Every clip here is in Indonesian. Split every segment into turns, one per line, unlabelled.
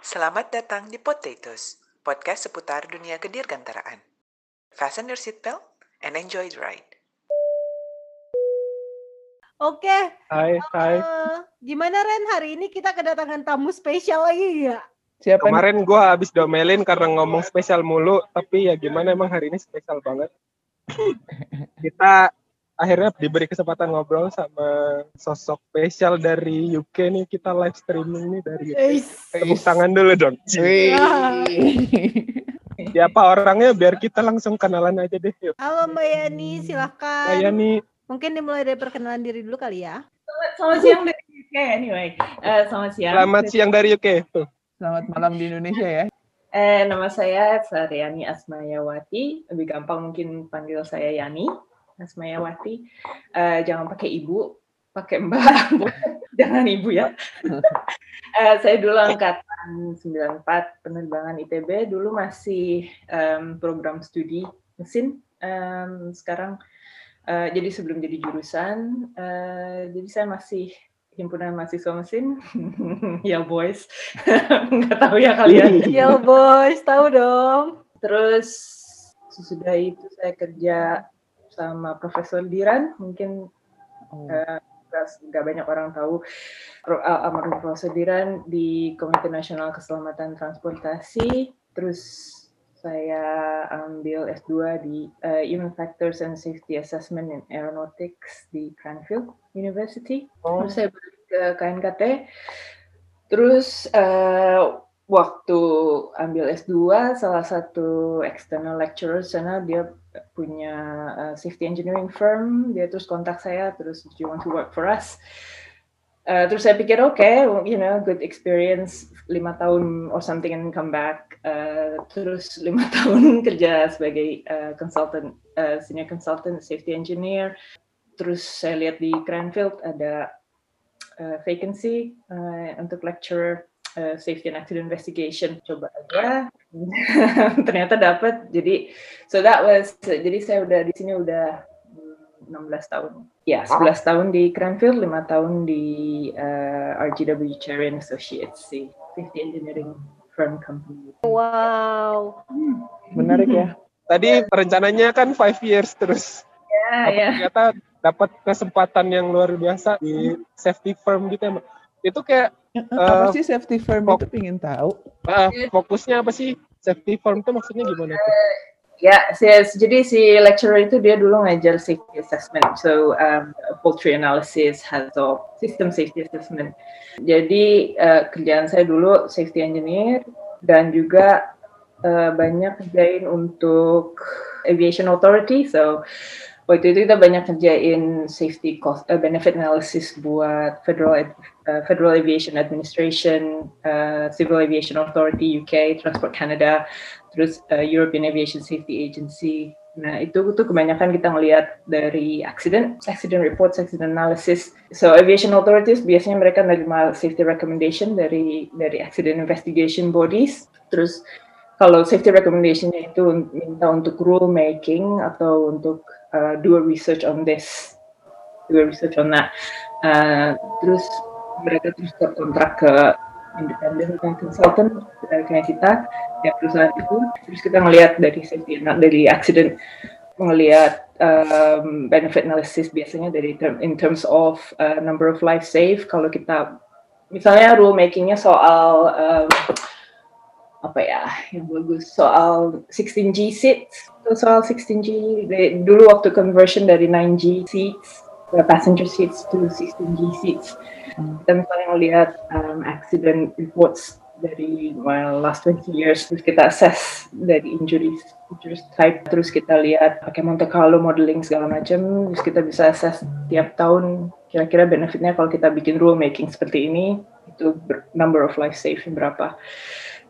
Selamat datang di Potatoes, podcast seputar dunia kedirgantaraan. Fasten your seatbelt and enjoy the ride.
Oke,
Hai, hai.
eh, gimana Ren hari ini kita kedatangan tamu spesial lagi ya?
Siapa?
Kemarin gua habis domelin karena ngomong spesial mulu, tapi ya gimana emang hari ini spesial banget. Kita akhirnya diberi kesempatan ngobrol sama sosok spesial dari UK nih, kita live streaming nih dari UK. Tepuk tangan dulu dong. Siapa orangnya biar kita langsung kenalan aja deh. Yuk.
Halo Mbak Yani, silahkan.
Saya nih
Mungkin dimulai dari perkenalan diri dulu kali ya.
Selamat siang dari UK anyway. Eh, selamat siang.
selamat siang dari UK. Tuh.
Selamat malam di Indonesia ya.
Eh, nama saya Saryani Asmayawati. Lebih gampang mungkin panggil saya Yani Asmayawati. Eh, jangan pakai ibu, pakai mbak. jangan ibu ya. Eh, saya dulu angkatan 94 penerbangan ITB. Dulu masih em, program studi mesin. Em, sekarang eh, jadi sebelum jadi jurusan, eh, jadi saya masih himpunan mahasiswa mesin. ya boys, nggak tahu ya kalian.
Yo boys, tahu dong.
Terus sesudah itu saya kerja sama Profesor Diran, mungkin
Oh.
eh, nggak banyak orang tahu uh, almarhum Profesor Diran di Komite Nasional Keselamatan Transportasi. Terus saya ambil S2 di uh, Human Factors and Safety Assessment in Aeronautics di Cranfield University.
Oh,
Terus saya balik ke KNKT. Terus eh, waktu ambil S2, salah satu external lecturer sana dia punya eh, safety engineering firm, dia terus kontak saya, terus do you want to work for us? Eh, terus saya pikir oke, you know, good experience lima tahun or something and come back. Eh, terus lima tahun kerja sebagai eh, consultant, eh, senior consultant, safety engineer. Terus saya lihat di Cranfield ada uh, vacancy uh, untuk lecturer uh, safety and accident investigation coba aja ternyata dapat jadi so that was jadi saya udah di sini udah mm, 16 tahun ya 11 tahun di Cranfield 5 tahun di uh, RGW Cherry and Associates si safety engineering firm company
Wow.
Menarik ya.
tadi rencananya kan five years terus.
ya
Tapi
ya
ternyata dapat kesempatan yang luar biasa di safety firm gitu ya. Mbak. Itu kayak
Apa
Eh,
sih safety firm itu pengen tahu?
ah, fokusnya apa sih? Safety firm itu maksudnya gimana tuh?
Ya, si- jadi si lecturer itu dia dulu ngajar safety assessment, so um, poultry analysis, hazard, system safety assessment. Jadi uh, kerjaan saya dulu safety engineer dan juga uh, banyak kerjain untuk aviation authority, so waktu itu kita banyak kerjain safety cost uh, benefit analysis buat federal uh, Federal Aviation Administration, uh, Civil Aviation Authority UK, Transport Canada, terus uh, European Aviation Safety Agency. Nah, itu tuh kebanyakan kita ngelihat dari accident, accident reports, accident analysis. So, aviation authorities biasanya mereka menerima safety recommendation dari dari accident investigation bodies. Terus kalau safety recommendationnya itu minta untuk rule making atau untuk uh, do a research on this, do a research on that. Uh, terus mereka terus kontrak ke independent consultant uh, kayak kita ya perusahaan itu. Terus kita ngelihat dari safety dari accident ngelihat um, benefit analysis biasanya dari term, in terms of uh, number of life saved. Kalau kita misalnya rule makingnya soal um, apa ya yang bagus soal 16G seats. Soal 16G Dari- dulu waktu conversion dari 9G seats passenger seats to 16G seats. Kita misalnya ngelihat um, accident reports dari well, last 20 years terus kita assess dari injuries injuries type terus kita lihat pakai Monte Carlo modeling segala macam terus kita bisa assess tiap tahun kira-kira benefitnya kalau kita bikin rule making seperti ini itu ber- number of life saved berapa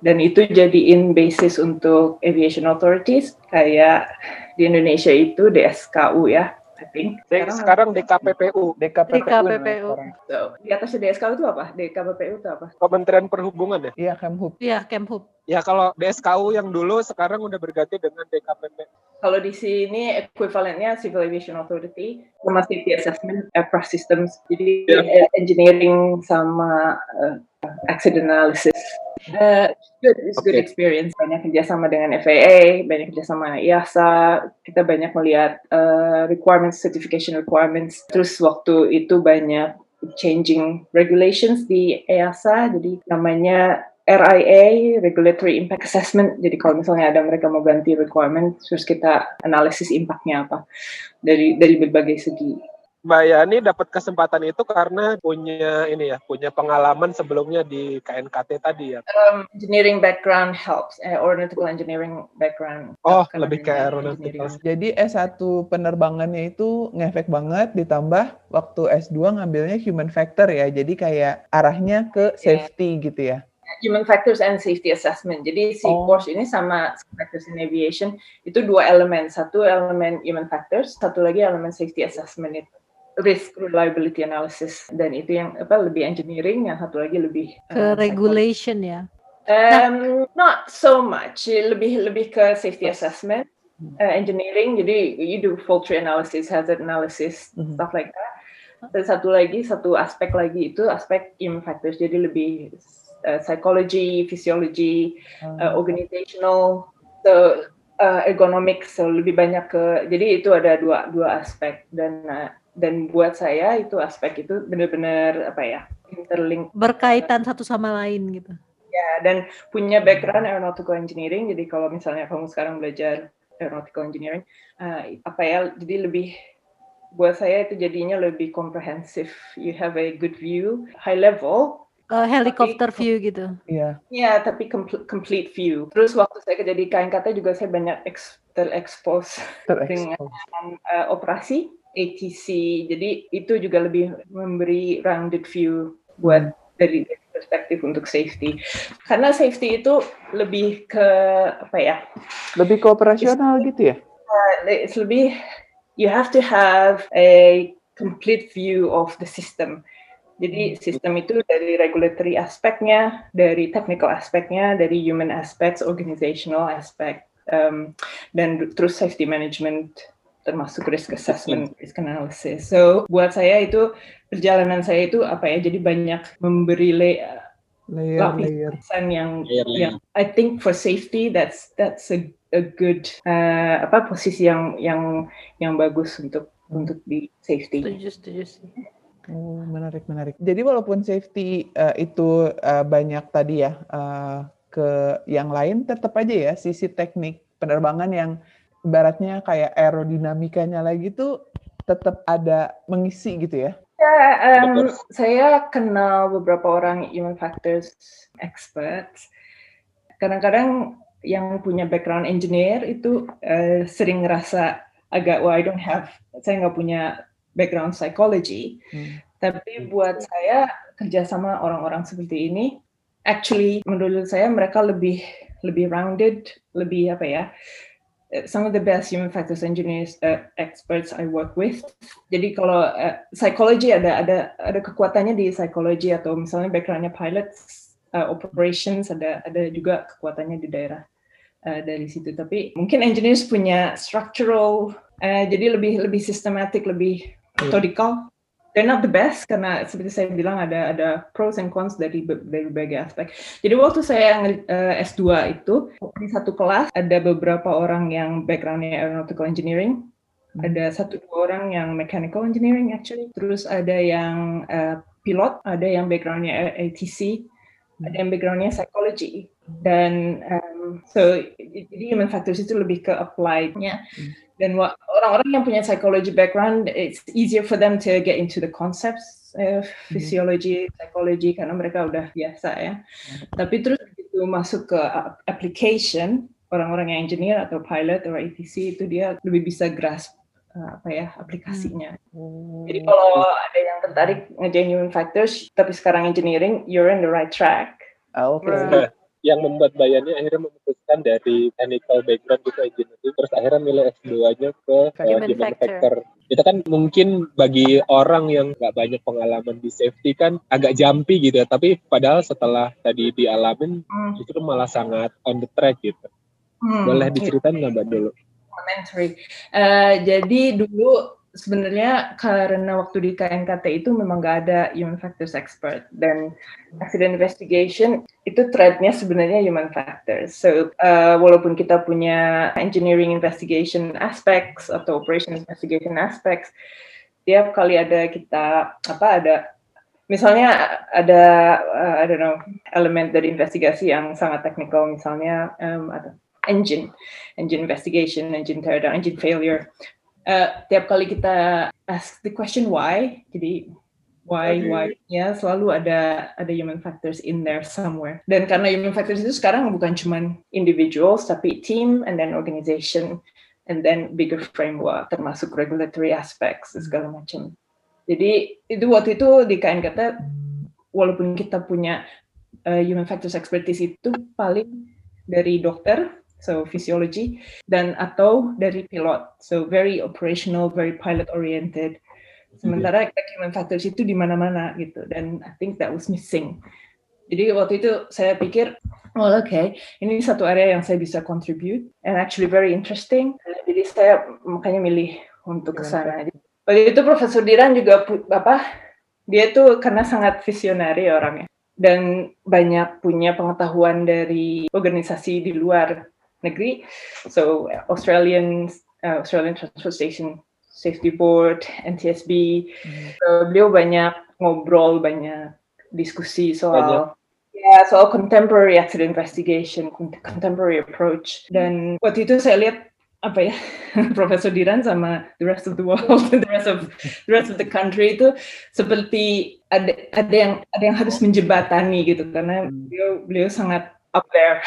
dan itu jadiin basis untuk aviation authorities kayak di Indonesia itu DSKU ya I think
Sekarang, sekarang DKPPU,
DKPPU.
DKPPU.
So, di atasnya DSKU itu apa? DKPPU itu apa?
Kementerian Perhubungan ya.
Iya, Kemhub.
Iya, Kemhub.
Ya kalau DSKU yang dulu sekarang udah berganti dengan DKPP.
Kalau di sini ekuivalennya Civil Aviation Authority sama Safety Assessment Aircraft Systems. Jadi
Ya.
eh, engineering sama eh, accident analysis. Uh, good, it's good
Oke.
experience. Banyak kerjasama dengan FAA, banyak kerjasama dengan IASA. Kita banyak melihat uh, requirements, certification requirements. Terus waktu itu banyak changing regulations di EASA. Jadi namanya RIA, Regulatory Impact Assessment. Jadi kalau misalnya ada mereka mau ganti requirement, terus kita analisis impactnya apa dari dari berbagai segi.
Mbak Yani dapat kesempatan itu karena punya ini ya, punya pengalaman sebelumnya di KNKT tadi ya.
Um, engineering background helps, eh, aeronautical engineering background.
Oh, lebih ke aeronautical.
Jadi S1 penerbangannya itu ngefek banget ditambah waktu S2 ngambilnya human factor ya. Jadi kayak arahnya ke safety gitu ya.
Human factors and safety assessment. Jadi si
Oh.
course ini sama factors in aviation itu dua elemen. Satu elemen human factors, satu lagi elemen safety assessment itu risk reliability analysis dan itu yang apa lebih engineering, yang satu lagi lebih
Ke
uh,
regulation ya.
Um, not so much. Lebih lebih ke safety assessment, uh, engineering. Jadi you do fault tree analysis, hazard analysis,
Mhm.
stuff like that. Dan satu lagi, satu aspek lagi itu aspek human factors. Jadi lebih uh, psychology, physiology, uh, organizational, so uh, ergonomic. So lebih banyak ke. Jadi itu ada dua dua aspek dan uh, dan buat saya itu aspek itu benar-benar apa ya interlink
Berkaitan satu sama lain gitu.
Ya, dan punya background aeronautical engineering. Jadi kalau misalnya kamu sekarang belajar aeronautical engineering, eh, apa ya? Jadi lebih buat saya itu jadinya lebih komprehensif. You have a good view, high level.
Eh, helicopter view gitu.
Iya.
Ya, tapi complete, complete view. Terus waktu saya kerja di KNKT juga saya banyak ex, terekspos dengan
Terekspos.
eh, operasi ATC. Jadi itu juga lebih memberi rounded view buat dari perspektif untuk safety. Karena safety itu lebih ke apa ya?
Lebih kooperasional gitu ya.
It's lebih you have to have a complete view of the system. Jadi sistem itu dari regulatory aspeknya, dari technical aspeknya, dari human aspects, organizational aspect, um, dan terus safety management termasuk risk assessment, risk analysis. So buat saya itu perjalanan saya itu apa ya? Jadi banyak memberi le-
Layer-layer.
lapisan yang
Layer-layer.
yang I think for safety that's that's a a good uh, apa posisi yang yang yang bagus untuk untuk di safety.
Setuju, setuju sih.
Oh, menarik, menarik. Jadi walaupun safety eh, itu eh, banyak tadi ya eh, ke yang lain, tetap aja ya sisi teknik penerbangan yang ibaratnya kayak aerodinamikanya lagi tuh tetap ada mengisi gitu ya.
Ya, um,
Betul.
saya kenal beberapa orang human factors experts. Kadang-kadang yang punya background engineer itu eh, sering ngerasa agak, well, I don't have, saya nggak punya background psychology.
Hmm.
Tapi buat saya kerjasama orang-orang seperti ini, actually menurut saya mereka lebih lebih rounded, lebih apa ya? Eh, Some of the best human factors engineers uh, experts I work with. Jadi kalau uh, psychology ada ada ada kekuatannya di psychology atau misalnya backgroundnya pilots, uh, operations ada ada juga kekuatannya di daerah uh, dari situ. Tapi mungkin engineers punya structural, uh, jadi lebih lebih systematic, lebih methodical. They're not the best karena seperti saya bilang ada ada pros and cons dari be- dari berbagai aspek. Jadi waktu saya nge- eh, S2 itu di satu kelas ada beberapa orang yang backgroundnya aeronautical engineering, ada satu dua orang yang mechanical engineering actually, terus ada yang eh, pilot, ada yang backgroundnya ATC, ada yang backgroundnya psychology. Dan um, so jadi human factors itu lebih ke applied-nya dan orang-orang yang punya psychology background it's easier for them to get into the concepts uh, physiology psychology karena mereka udah biasa ya. Tapi terus begitu masuk ke application orang-orang yang engineer atau pilot atau ATC itu dia lebih bisa grasp uh, apa ya aplikasinya. Jadi kalau ada yang tertarik ngerjain human factors tapi sekarang engineering you're in the right track.
Ah, Oke.
Nah, yang membuat Bayani akhirnya memutuskan dari technical background gitu engineering terus akhirnya milih S2-nya ke uh,
Human
human
factor.
factor. Itu kan mungkin bagi orang yang nggak banyak pengalaman di safety kan agak jumpy gitu ya, tapi padahal setelah tadi dialamin
Hmm.
justru malah sangat on the track gitu.
Hmm,
Boleh diceritain nggak Mbak dulu?
Elementary. Eh, jadi dulu sebenarnya karena waktu di KNKT itu memang nggak ada human factors expert dan accident investigation itu threadnya sebenarnya human factors. So uh, walaupun kita punya engineering investigation aspects atau operation investigation aspects, tiap kali ada kita apa ada misalnya ada uh, I don't know elemen dari investigasi yang sangat teknikal misalnya um, ada engine engine investigation engine teardown engine failure uh, tiap kali kita ask the question why jadi why why ya selalu ada ada human factors in there somewhere. Dan karena human factors itu sekarang bukan cuma individuals tapi team and then organization and then bigger framework termasuk regulatory aspects segala macam. Jadi itu waktu itu di KNKT walaupun kita punya uh, human factors expertise itu paling dari dokter, so physiology, dan atau dari pilot, so very operational, very pilot oriented. Sementara mm human factors itu di mana-mana gitu, dan I think that was missing. Jadi waktu itu saya pikir, well oke, okay, ini satu area yang saya bisa contribute, and actually very interesting. Jadi saya makanya milih untuk ke sana. Waktu itu Profesor Diran juga apa dia tuh karena sangat visionari orangnya dan banyak punya pengetahuan dari organisasi di luar negeri. So Australian uh, Australian Transportation Safety Board, NTSB. Hmm. So, beliau banyak ngobrol, banyak diskusi soal banyak. ya soal contemporary accident investigation, contemporary approach. Dan waktu itu saya lihat apa ya Profesor Diran sama the rest of the world, the rest of the rest of the country itu seperti ada ada yang ada yang harus menjebatani gitu karena hmm. beliau beliau sangat up there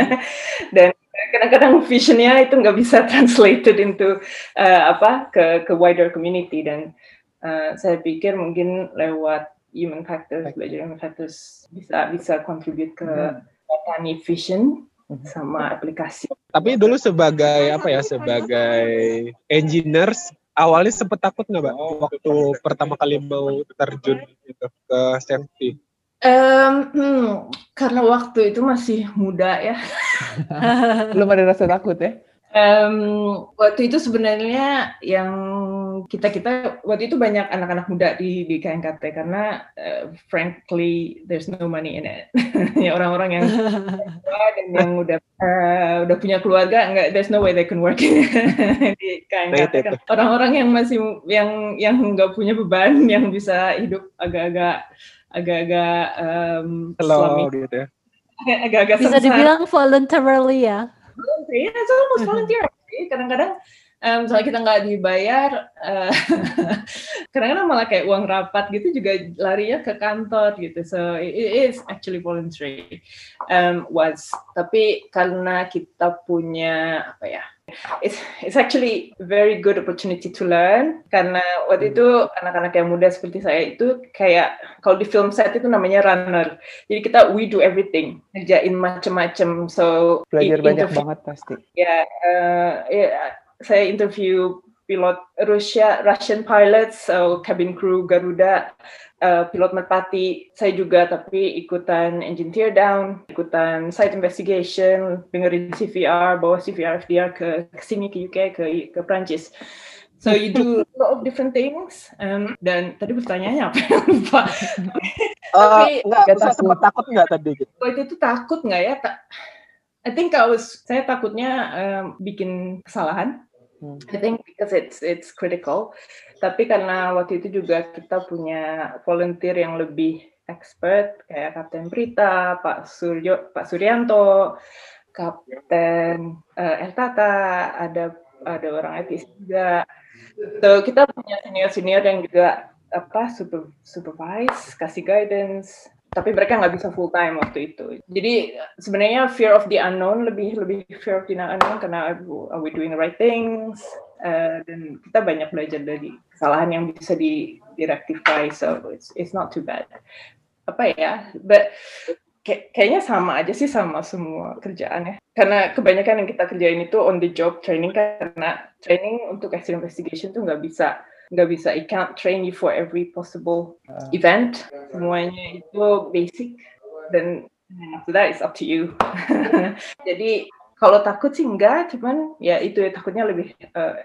dan kadang-kadang visionnya itu nggak bisa translated into uh, apa ke ke wider community dan uh, saya pikir mungkin lewat human factors belajar human factors bisa bisa contribute ke hmm. vision Mhm. sama aplikasi.
Tapi dulu sebagai apa ya sebagai engineers awalnya sempet takut nggak mbak waktu pertama kali mau terjun gitu, ke safety?
Um, hmm, karena waktu itu masih muda ya.
Belum ada rasa takut ya?
Um, waktu itu sebenarnya yang kita kita waktu itu banyak anak-anak muda di di KNKT karena uh, frankly there's no money in it. ya orang-orang yang dan yang udah uh, udah punya keluarga nggak there's no way they can work di KNKT kan. Orang-orang yang masih yang yang nggak punya beban yang bisa hidup agak-agak agak-agak um,
Hello, gitu ya.
Agak-agak bisa dibilang voluntarily ya?
Volunteer ya itu almost volunteer kadang-kadang um, misalnya kita nggak dibayar uh, kadang-kadang malah kayak uang rapat gitu juga larinya ke kantor gitu. So it is actually voluntary um, was. Tapi karena kita punya apa ya it's it's actually very good opportunity to learn. Karena waktu itu anak-anak yang muda seperti saya itu kayak kalau di film set itu namanya runner. Jadi kita we do everything. Ngerjain macam-macam so
belajar banyak banget pasti.
Ya uh, ya saya interview pilot Rusia Russian pilots so cabin crew Garuda uh, pilot merpati saya juga tapi ikutan engine tear down ikutan site investigation dengerin CVR bawa CVR FDR ke, ke sini ke UK ke ke Prancis So you do a lot of different things. Um, dan tadi pertanyaannya apa? Lupa.
Uh, Tapi enggak, gak takut. sempat takut nggak tadi?
Waktu itu takut nggak ya? Ta I think I was, saya takutnya um, bikin kesalahan. Hmm. I think because it's it's critical. Tapi karena waktu itu juga kita punya volunteer yang lebih expert kayak Kapten Brita, Pak Suryo, Pak Suryanto, Kapten uh, Eltata, ada ada orang IT juga. So kita punya senior-senior yang juga apa super supervise, kasih guidance, tapi mereka nggak bisa full time waktu itu. Jadi sebenarnya fear of the unknown lebih lebih fear of the unknown karena are we doing the right things uh, dan kita banyak belajar dari kesalahan yang bisa di rectify so it's it's not too bad. Apa ya? But kayak, kayaknya sama aja sih sama semua kerjaannya. Karena kebanyakan yang kita kerjain itu on the job training karena training untuk accident investigation tuh nggak bisa nggak bisa it can't train you for every possible uh. event semuanya itu basic dan after that it's up to you jadi kalau takut sih enggak cuman ya itu ya takutnya lebih uh,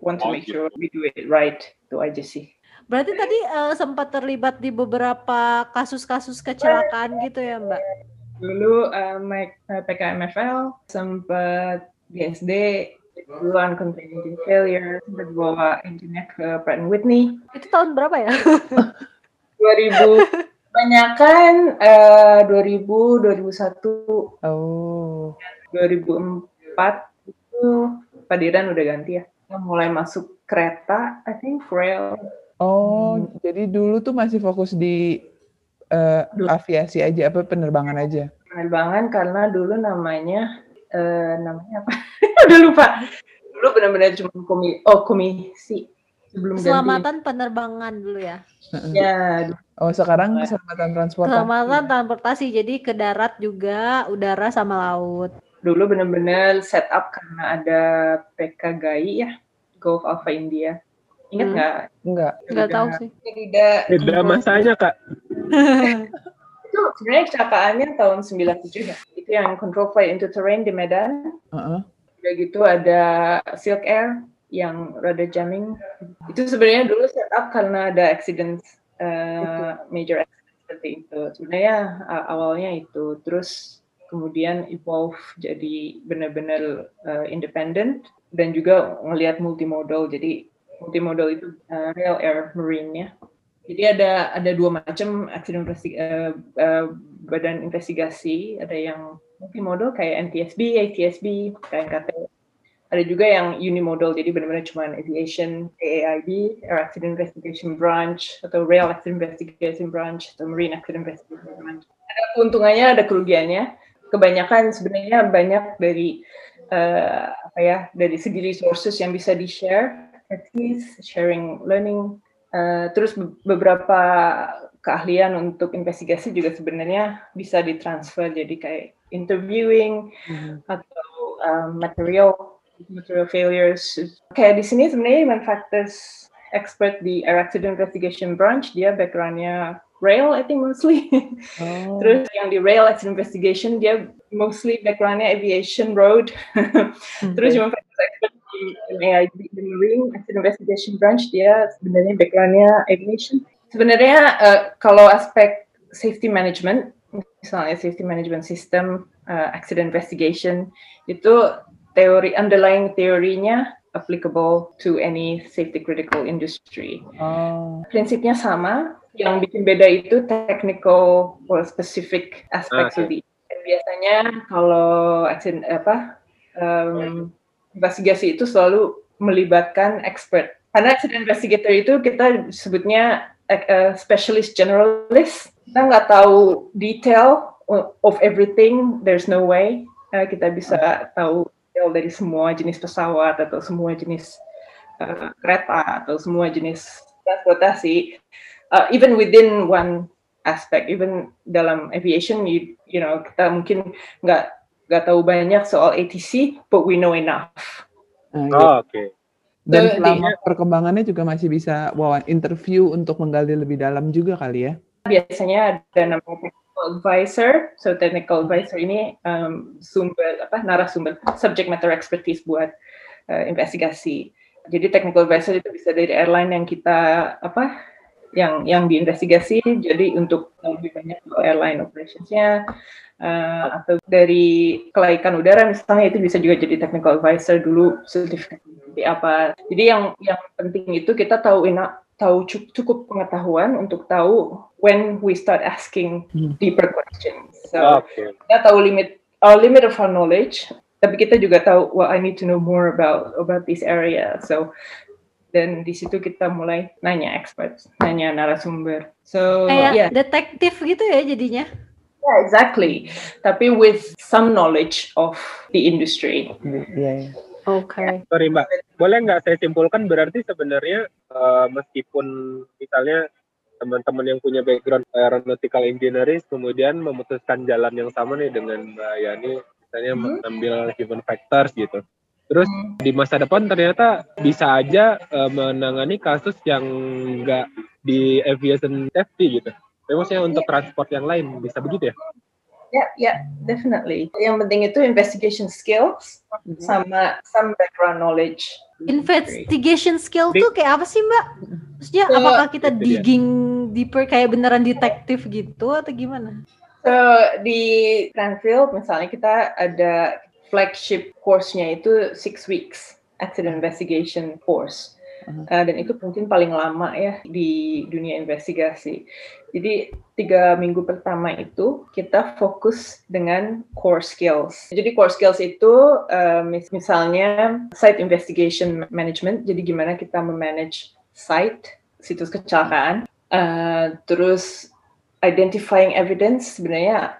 want to make sure we do it right. Itu aja sih.
Berarti tadi eh, sempat terlibat di beberapa kasus-kasus kecelakaan gitu ya, Mbak?
Dulu uh, Mac- uh, PKMFL sempat BSD duluan container engine failure sempat bawa engine ke Pratt Whitney
Itu tahun berapa ya?
2000 kebanyakan uh, 2000 2001
Oh.
2004 itu Padiran udah ganti ya Kita mulai masuk kereta I think rail
Oh,
Hmm.
jadi dulu tuh masih fokus di eh,
Dulu.
aviasi aja, apa penerbangan aja?
penerbangan karena dulu namanya eh, namanya apa udah lupa dulu benar-benar cuma komi oh komisi sebelum ganti
Keselamatan penerbangan dulu ya.
ya
Oh, sekarang keselamatan transportasi.
Keselamatan transportasi jadi ke darat juga, udara sama laut.
dulu benar-benar set up karena ada PK GAI ya Gulf Alpha India. Ingat
Hmm.
nggak?
Enggak.
Nggak tahu sih.
tidak
Beda masanya kak.
itu sebenarnya kecelakaannya tahun 97 ya. Itu yang control flight into terrain di Medan.
Heeh.
udah gitu ada Silk Air yang rada jamming. Itu sebenarnya dulu set up karena ada accident uh, major accident seperti itu. Sebenarnya uh, awalnya itu. Terus kemudian evolve jadi benar-benar uh, independent dan juga ngelihat multimodal. Jadi multimodal itu uh, rail air marine ya jadi ada ada dua macam accident uh, uh, badan investigasi. Ada yang multimodal kayak NTSB, ATSB, KNKT ada juga yang unimodal jadi benar-benar cuma aviation AAIB Air Accident Investigation Branch atau Rail Accident Investigation Branch atau Marine Accident Investigation Branch. Ada keuntungannya ada kerugiannya. Kebanyakan sebenarnya banyak dari eh, apa ya dari segi resources yang bisa di share at least sharing learning. Eh, terus be- beberapa keahlian untuk investigasi juga sebenarnya bisa ditransfer. Jadi kayak interviewing atau um, material material failures. Kayak di sini sebenarnya human factors expert di air accident investigation branch. Dia backgroundnya rail I think mostly.
Oh.
Terus yang di rail accident investigation dia mostly backgroundnya aviation road. Terus human factors expert di AIB di marine accident investigation branch dia sebenarnya backgroundnya aviation. Sebenarnya eh, kalau aspek safety management misalnya safety management system, uh, accident investigation itu teori underlying teorinya applicable to any safety critical industry.
Oh.
Prinsipnya sama, yang bikin beda itu technical or specific aspects
Ah,
of the biasanya kalau accident apa um, investigasi itu selalu melibatkan expert. Karena accident investigator itu kita sebutnya uh, specialist generalist. Kita nggak tahu detail of everything. There's no way uh, kita bisa tahu detail dari semua jenis pesawat atau semua jenis uh, kereta atau semua jenis transportasi. Uh, even within one aspect, even dalam aviation, you, you know kita mungkin nggak nggak tahu banyak soal ATC, but we know enough.
Nah, gitu.
Oh, oke.
Dan
Jadi-
selama perkembangannya juga masih bisa wawan interview untuk menggali lebih dalam juga kali ya.
biasanya ada namanya technical advisor. So technical advisor ini um, sumber apa narasumber subject matter expertise buat uh, investigasi. Jadi technical advisor itu bisa dari airline yang kita apa yang yang diinvestigasi. Jadi untuk lebih banyak soal airline operationsnya uh, atau dari kelaikan udara misalnya itu bisa juga jadi technical advisor dulu sertifikat seperti apa. Jadi yang yang penting itu kita tahu enough tahu cu- cukup pengetahuan untuk tahu when we start asking
Hmm.
deeper questions. So
Oke.
kita tahu limit our limit of our knowledge, tapi kita juga tahu well I need to know more about about this area. So dan di situ kita mulai nanya expert, nanya narasumber. So
Kayak
yeah,
detektif gitu ya jadinya.
yeah, exactly. Tapi with some knowledge of the industry.
Iya, iya.
Oke.
Sorry Mbak, boleh nggak saya simpulkan berarti sebenarnya eh, meskipun misalnya teman-teman yang punya background aeronautical engineering kemudian memutuskan jalan yang sama nih dengan Mbak Yani, misalnya
Hmm.
mengambil human factors gitu. Terus
Hmm.
di masa depan ternyata bisa aja eh, menangani kasus yang nggak di aviation safety gitu. Tapi maksudnya untuk transport yang lain bisa begitu ya?
Yeah, yeah, definitely. Yang penting itu investigation skills sama some background knowledge.
Investigation skill
Di-
tuh kayak apa sih Mbak? Maksudnya
So,
apakah kita
itu dia.
digging deeper kayak beneran detektif gitu atau gimana?
So di Cranfield misalnya kita ada flagship course-nya itu six weeks accident investigation course. Uh, dan itu mungkin paling lama ya di dunia investigasi. Jadi tiga minggu pertama itu kita fokus dengan core skills. Jadi core skills itu uh, mis- misalnya site investigation management. Jadi gimana kita memanage site situs kecelakaan. Uh, terus identifying evidence sebenarnya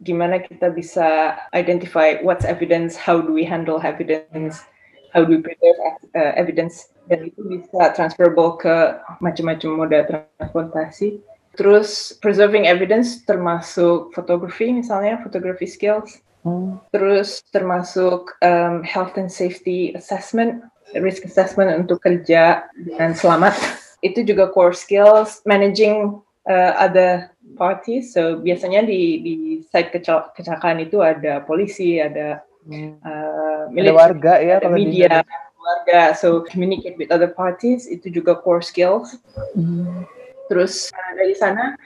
gimana kita bisa identify what's evidence, how do we handle evidence, how do we preserve uh, evidence dan itu bisa transferable ke macam-macam moda transportasi. Terus preserving evidence termasuk fotografi misalnya, photography skills.
Hmm.
Terus termasuk um, health and safety assessment, risk assessment untuk kerja dengan selamat. Itu juga core skills, managing uh, other parties. So biasanya di di site kecel- kecelakaan itu ada polisi, ada
Hmm.
uh,
Ada warga ya
ada media, keluarga. So communicate with other parties itu juga core skills.
Hmm.
Terus uh, dari sana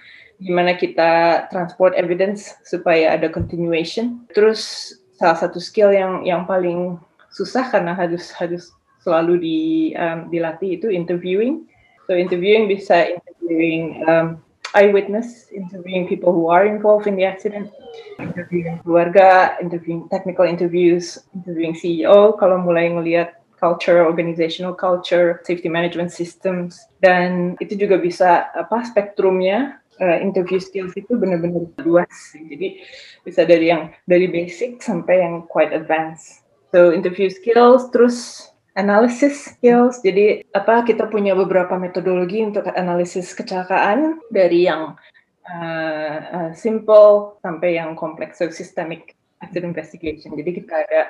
gimana kita transport evidence supaya ada continuation. Terus salah satu skill yang yang paling susah karena harus harus selalu di um, dilatih itu interviewing. So interviewing bisa interviewing um, eyewitness, interviewing people who are involved in the accident, interviewing keluarga, interviewing technical interviews, interviewing CEO kalau mulai ngelihat culture, organizational culture, safety management systems, dan itu juga bisa apa spektrumnya uh, interview skills itu benar-benar luas. Jadi bisa dari yang dari basic sampai yang quite advanced. So interview skills, terus analysis skills. Jadi apa kita punya beberapa metodologi untuk analisis kecelakaan dari yang uh, simple sampai yang kompleks, so systemic accident investigation. Jadi kita ada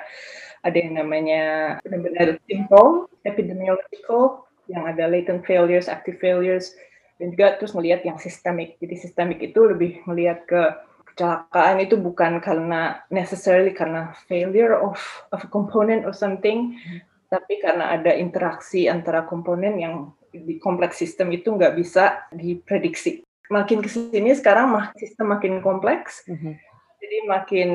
ada yang namanya benar-benar simple, epidemiological, yang ada latent failures, active failures, dan juga terus melihat yang sistemik. Jadi sistemik itu lebih melihat ke kecelakaan itu bukan karena necessarily karena failure of of a component or something, tapi karena ada interaksi antara komponen yang di kompleks sistem itu nggak bisa diprediksi. Makin ke sini sekarang mak- sistem makin kompleks,
Mhm.
jadi makin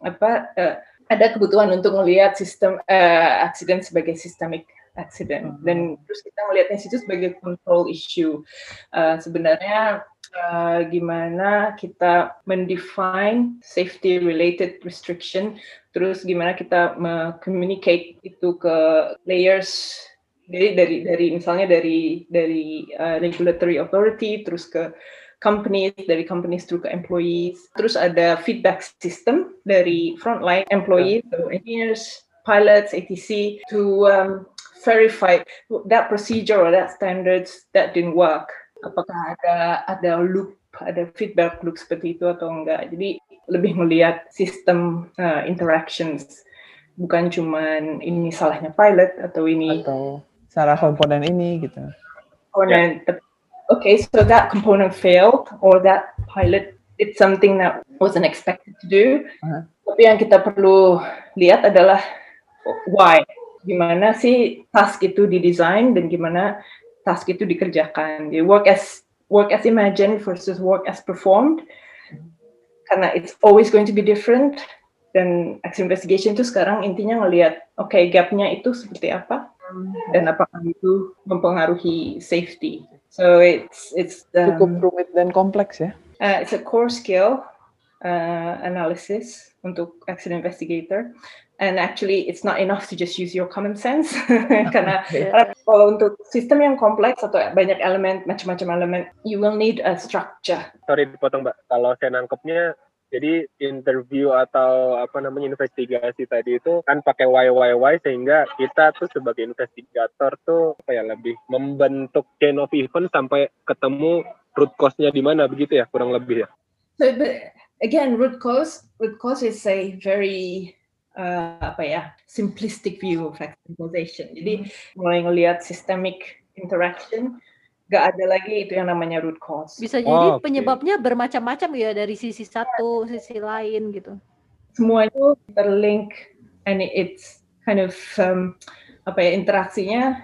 apa eh, ada kebutuhan untuk melihat sistem eh, accident sebagai systemic accident
Mhm.
dan terus kita melihatnya situ sebagai control issue Eh, sebenarnya eh, gimana kita mendefine safety related restriction terus gimana kita communicate itu ke layers dari dari dari misalnya dari dari uh, regulatory authority terus ke companies dari companies through ke employees. Terus ada feedback system dari frontline employees so engineers pilots ATC to um, verify that procedure or that standards that didn't work apakah ada ada loop ada feedback loop seperti itu atau enggak jadi lebih melihat sistem uh, interactions bukan cuman ini salahnya pilot atau ini
atau salah komponen ini gitu.
component. But, okay, so that component failed, or that pilot did something that wasn't expected to do.
Uh-huh.
Tapi yang kita perlu lihat adalah why. Gimana sih task itu didesain dan gimana task itu dikerjakan. Jadi work as work as imagined versus work as performed. Karena it's always going to be different. Dan action investigation itu sekarang intinya ngelihat, oke okay, gapnya itu seperti apa, dan apakah itu mempengaruhi safety. So it's it's
Cukup
um,
rumit dan kompleks ya.
uh, it's a core skill uh, analysis untuk accident investigator. And actually, it's not enough to just use your common sense karena, karena kalau untuk sistem yang kompleks atau banyak elemen, macam-macam elemen, you will need a structure.
Sorry dipotong Mbak. Kalau saya nangkepnya jadi interview atau apa namanya investigasi tadi itu kan pakai YYY sehingga kita tuh sebagai investigator tuh apa ya lebih membentuk chain of event sampai ketemu root cause-nya di mana begitu ya kurang lebih ya.
So, but again, root cause, root cause is a very uh, apa ya simplistic view of accidentalization. Jadi mulai ngelihat systemic interaction nggak ada lagi itu yang namanya root cause.
Bisa
Oh,
jadi
oke.
penyebabnya bermacam-macam ya dari sisi satu, sisi lain gitu.
Semuanya terlink and it's kind of um, apa ya interaksinya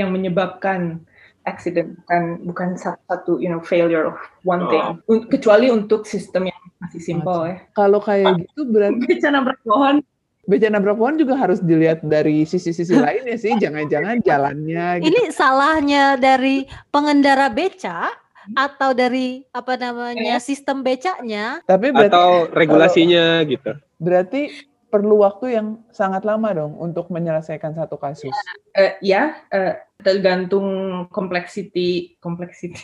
yang menyebabkan accident bukan bukan satu you know failure of one thing Un- kecuali untuk sistem yang masih simple ya.
Kalau kayak gitu berarti
Beca nabrak pohon
beca nabrak pohon juga harus dilihat dari sisi-sisi lainnya sih. Jangan-jangan jalannya gitu.
Ini salahnya dari pengendara beca atau dari apa namanya sistem becanya?
Tapi berarti
Atau regulasinya gitu.
berarti perlu waktu yang sangat lama dong untuk menyelesaikan satu kasus.
Eh, ya eh, tergantung complexity complexity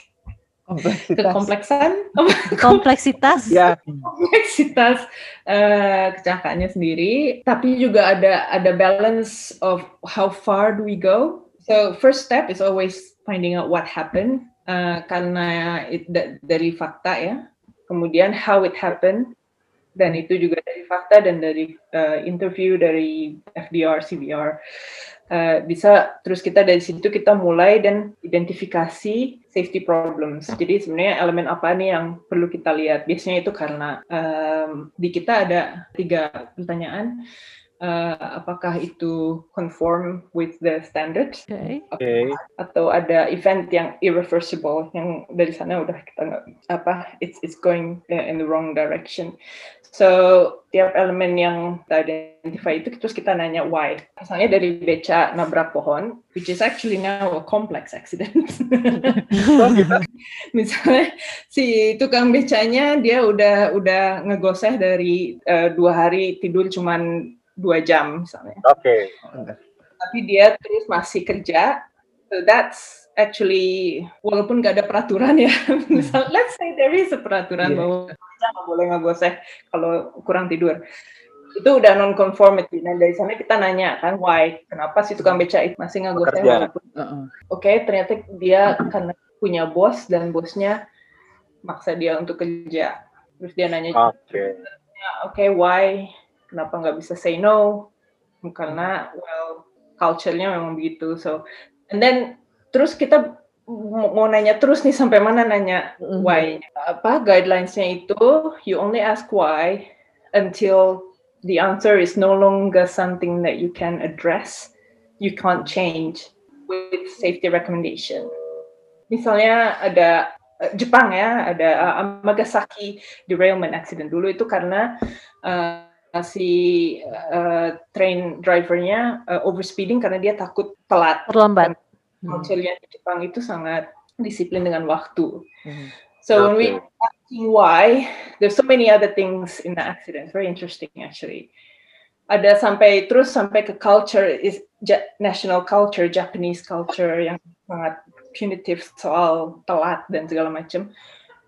Kompleksitas.
kekompleksan.
Kompleksitas.
Ya,
kompleksitas eh, kecelakaannya sendiri. Tapi juga ada ada balance of how far do we go. So first step is always finding out what happened eh, karena it, da- dari fakta ya. Kemudian how it happened dan itu juga dari fakta dan dari eh, interview dari FDR CBR Eh, bisa terus kita dari situ kita mulai dan identifikasi safety problems. Jadi sebenarnya elemen apa nih yang perlu kita lihat? Biasanya itu karena em, di kita ada tiga pertanyaan. Eh, apakah itu conform with the standards
Oke.
oke.
atau ada event yang irreversible yang dari sana udah kita nggak apa it's it's going in the wrong direction. So tiap elemen yang kita identify itu terus kita nanya why. Misalnya dari beca nabrak pohon, which is actually now a complex accident. Misalnya si tukang becanya dia udah udah ngegoseh dari eh, dua hari tidur cuman dua jam misalnya
Oke.
tapi dia terus masih kerja. So that's actually walaupun nggak ada peraturan ya. Misal, let's say there is a peraturan
Iya.
bahwa nggak boleh ngegoseh kalau kurang tidur. Itu udah non conformity. Nah dari sana kita nanya kan why? Kenapa si tukang beca itu masih ngegoseh
Bekerja.
walaupun
Heeh.
Oke, ternyata dia karena punya bos dan bosnya maksa dia untuk kerja. Terus dia nanya,
Oke.
oke, why? Kenapa nggak bisa say no? Karena, well, culture-nya memang begitu. So, and then terus kita mau nanya terus nih sampai mana nanya
Mhm.
why? Apa guidelines-nya itu? You only ask why until the answer is no longer something that you can address, you can't change with safety recommendation. Misalnya ada eh, Jepang ya, ada uh, Amagasaki derailment accident dulu itu karena uh, si uh, train drivernya uh, overspeeding karena dia takut telat.
Terlambat.
Culture-nya di Jepang itu sangat disiplin dengan waktu.
Mhm.
So when we
Okay.
asking why, there's so many other things in the accident. Very interesting actually. Ada sampai terus sampai ke culture is ja- national culture, Japanese culture yang sangat punitive soal telat dan segala macam.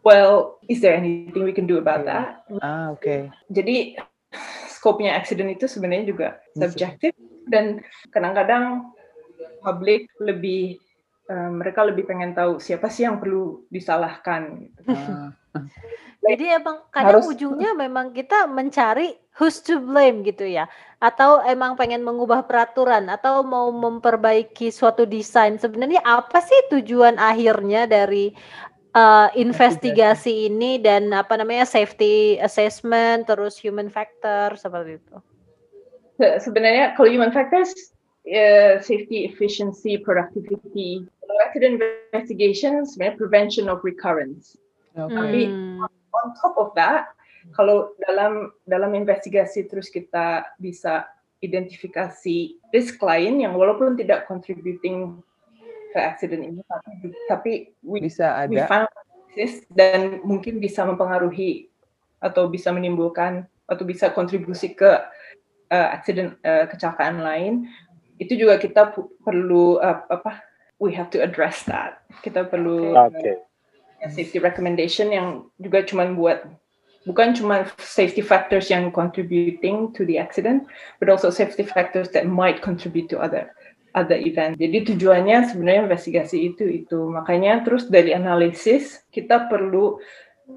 Well, is there anything we can do about that?
Ah, oke.
Jadi skopnya accident itu sebenarnya juga
Bisa.
subjektif dan kadang-kadang publik lebih eh, mereka lebih pengen tahu siapa sih yang perlu disalahkan. Gitu.
Ah,
Jadi emang kadang
Harus-
ujungnya memang kita mencari who's to blame gitu ya. Atau emang pengen mengubah peraturan atau mau memperbaiki suatu desain. Sebenarnya apa sih tujuan akhirnya dari uh, investigasi ini dan apa namanya safety assessment terus human factor seperti itu.
Se- Sebenarnya kalau human factors, eh, safety, efficiency, productivity, kalau accident investigation sebenarnya prevention of recurrence.
oke.
Tapi- on top of that, kalau dalam dalam investigasi terus kita bisa identifikasi risk lain yang walaupun tidak contributing ke accident ini, tapi tapi we,
Bisa
we
ada.
found this dan mungkin bisa mempengaruhi atau bisa menimbulkan atau bisa kontribusi ke uh, accident uh, kecelakaan lain. Itu juga kita pu- perlu uh, apa? We have to address that. Kita perlu
Oke.
ya, safety recommendation yang juga cuman buat bukan cuma safety factors yang contributing to the accident, but also safety factors that might contribute to other other event. Jadi tujuannya sebenarnya investigasi itu itu. Makanya terus dari analisis kita perlu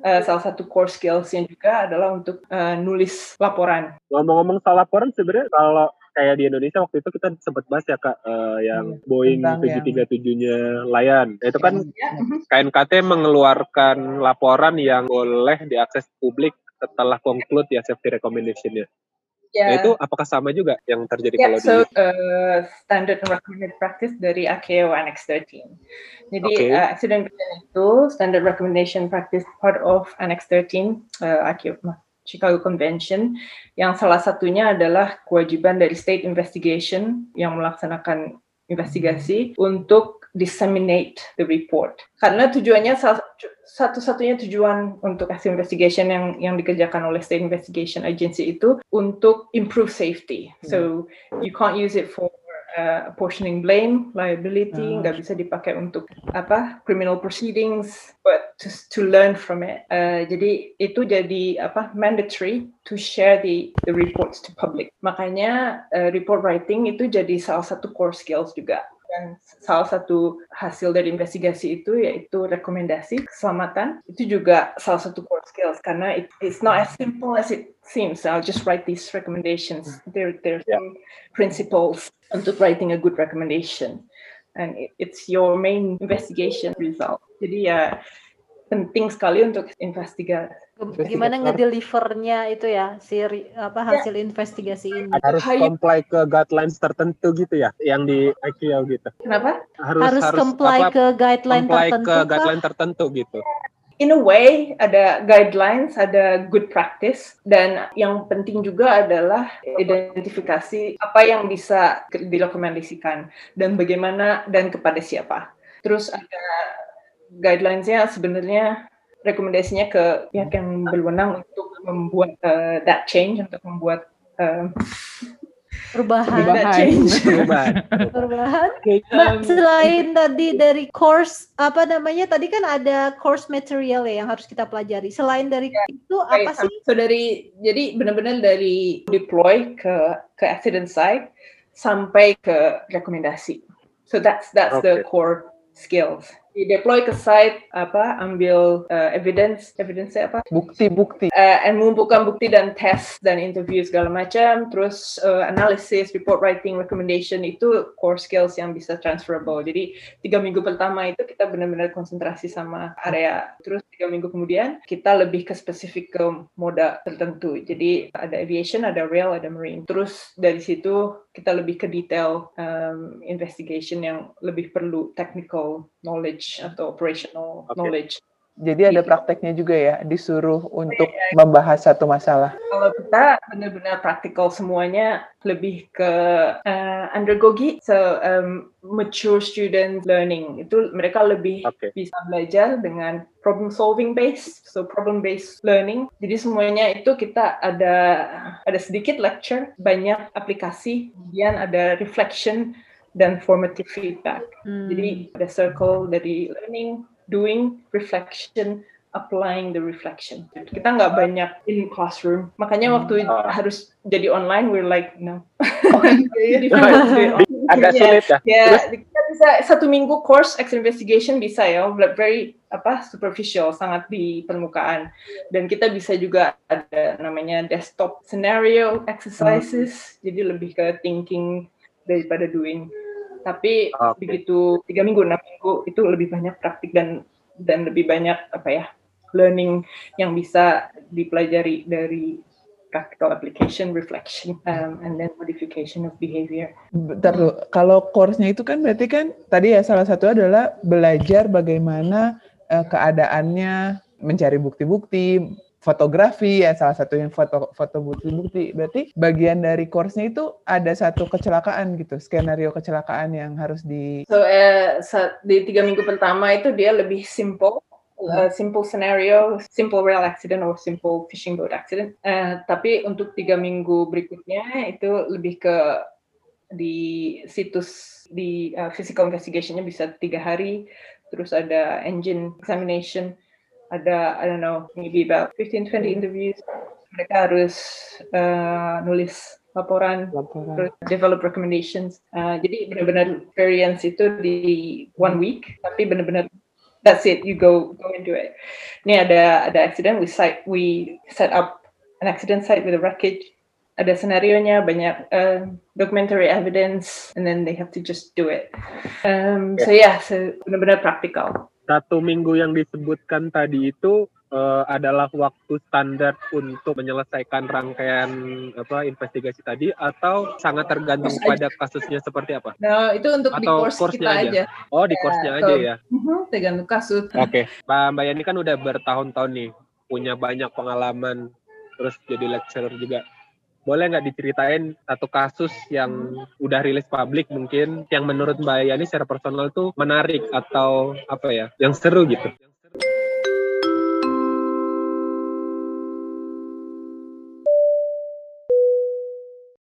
uh, salah satu core skills yang juga adalah untuk uh, nulis laporan.
Ngomong-ngomong soal laporan sebenarnya kalau kayak di Indonesia waktu itu kita sempat bahas ya kak eh, yang
Iya,
Boeing
tentang yang-
737-nya Lion. Itu kan
Ya,
KNKT mengeluarkan laporan yang boleh diakses publik setelah conclude ya safety recommendation-nya.
Ya.
Nah itu apakah sama juga yang terjadi
Ya,
kalau
so
di
uh, standard and recommended practice dari AKO Annex 13. Jadi
Oke.
uh, accident prevention itu standard recommendation practice part of Annex 13 uh, AKO Chicago Convention yang salah satunya adalah kewajiban dari state investigation yang melaksanakan investigasi untuk disseminate the report. Karena tujuannya satu-satunya tujuan untuk hasil investigation yang yang dikerjakan oleh state investigation agency itu untuk improve safety. So you can't use it for uh, apportioning blame, liability,
Ah.
nggak bisa dipakai untuk apa criminal proceedings, but to, to learn from it. Uh, jadi itu jadi apa mandatory to share the the reports to public. Makanya uh, report writing itu jadi salah satu core skills juga. Dan salah satu hasil dari investigasi itu yaitu rekomendasi keselamatan itu juga salah satu core skills karena it, it's not as simple as it seems. I'll just write these recommendations. There there are
Yeah.
some principles untuk writing a good recommendation and it, it's your main investigation result. Jadi ya penting sekali untuk investigasi.
Gimana ngedelivernya itu ya si apa
Ya.
hasil investigasi ini.
harus comply ke guidelines tertentu gitu ya yang di IQL gitu.
Kenapa?
Harus
Harus, comply
apa,
ke guideline
comply
tertentu
ke
kah?
guideline tertentu gitu.
in a way ada guidelines, ada good practice dan yang penting juga adalah identifikasi apa yang bisa direkomendasikan dan bagaimana dan kepada siapa. Terus ada guidelines-nya sebenarnya rekomendasinya ke pihak yang berwenang untuk membuat uh, that change untuk membuat uh,
perubahan.
that
Perubahan.
change.
Perubahan.
perubahan. Mbak,
Um,
selain tadi dari course apa namanya tadi kan ada course material ya yang harus kita pelajari. Selain dari itu apa
Right,
sih?
So dari jadi benar-benar dari deploy ke ke accident site sampai ke rekomendasi. So that's that's the
Okay.
core skills. Di deploy ke site apa ambil uh, evidence evidence apa?
Bukti-bukti.
uh, and mengumpulkan bukti dan tes dan interview segala macam. Terus uh, analysis report writing recommendation itu core skills yang bisa transferable. Jadi tiga minggu pertama itu kita benar-benar konsentrasi sama area. Terus tiga minggu kemudian kita lebih ke spesifik ke moda tertentu. Jadi ada aviation ada rail ada marine. Terus dari situ kita lebih ke detail um, investigation yang lebih perlu technical knowledge atau operational
Oke.
knowledge
Jadi ada
Gitu.
prakteknya juga ya, disuruh untuk membahas satu masalah.
kalau kita benar-benar praktikal semuanya lebih ke uh, undergogi so um, mature student learning itu mereka lebih
Oke.
bisa belajar dengan problem solving based so problem based learning jadi semuanya itu kita ada ada sedikit lecture banyak aplikasi kemudian ada reflection dan formative feedback
Hmm.
jadi ada circle dari learning, doing, reflection, applying the reflection. Kita nggak banyak in classroom. Makanya waktu
Ah.
harus jadi online, we're like no. Jadi
Agak
Iya.
sulit ya.
Ya, kita bisa satu minggu course X investigation bisa ya, very apa superficial, sangat di permukaan. Dan kita bisa juga ada namanya desktop scenario exercises, jadi lebih ke thinking daripada doing. Tapi
Oke.
begitu tiga minggu, enam minggu itu lebih banyak praktik dan dan lebih banyak apa ya learning yang bisa dipelajari dari practical application, reflection, um, and then modification of behavior.
Bentar dulu, kalau course-nya itu kan berarti kan tadi ya salah satu adalah belajar bagaimana eh, keadaannya, mencari bukti-bukti, fotografi ya salah satu yang foto foto bukti-bukti. Berarti bagian dari course-nya itu ada satu kecelakaan gitu, skenario kecelakaan yang harus di
So eh, sa- di tiga minggu pertama itu dia lebih simple, uh, simple scenario, simple rail accident or simple fishing boat accident. Eh, tapi untuk tiga minggu berikutnya itu lebih ke di situs di uh, physical investigationnya bisa tiga hari, terus ada engine examination, ada I don't know maybe about 15-20 interviews. Mereka harus uh, nulis laporan
laporan.
terus develop recommendations. Uh, jadi benar-benar variance itu di one week, tapi benar-benar that's it. You go go into it. Ini ada ada accident, we site we set up an accident site with a wreckage, ada senarionya, banyak uh, documentary evidence, and then they have to just do it. Um, so yeah, so benar-benar praktikal.
Satu minggu yang disebutkan tadi itu uh, adalah waktu standar untuk menyelesaikan rangkaian apa investigasi tadi atau sangat tergantung
Course
pada kasusnya seperti apa?
Nah, itu untuk di
Atau
course
course-nya
kita
aja?
aja.
Oh, di course-nya aja
so-
ya.
Mhm, tergantung kasus.
Oke, Pak Mbak Yani kan udah bertahun-tahun nih, punya banyak pengalaman, terus jadi lecturer juga. Boleh nggak diceritain satu kasus yang udah rilis publik mungkin, yang menurut Mbak Yani secara personal tuh menarik atau apa ya, yang seru gitu?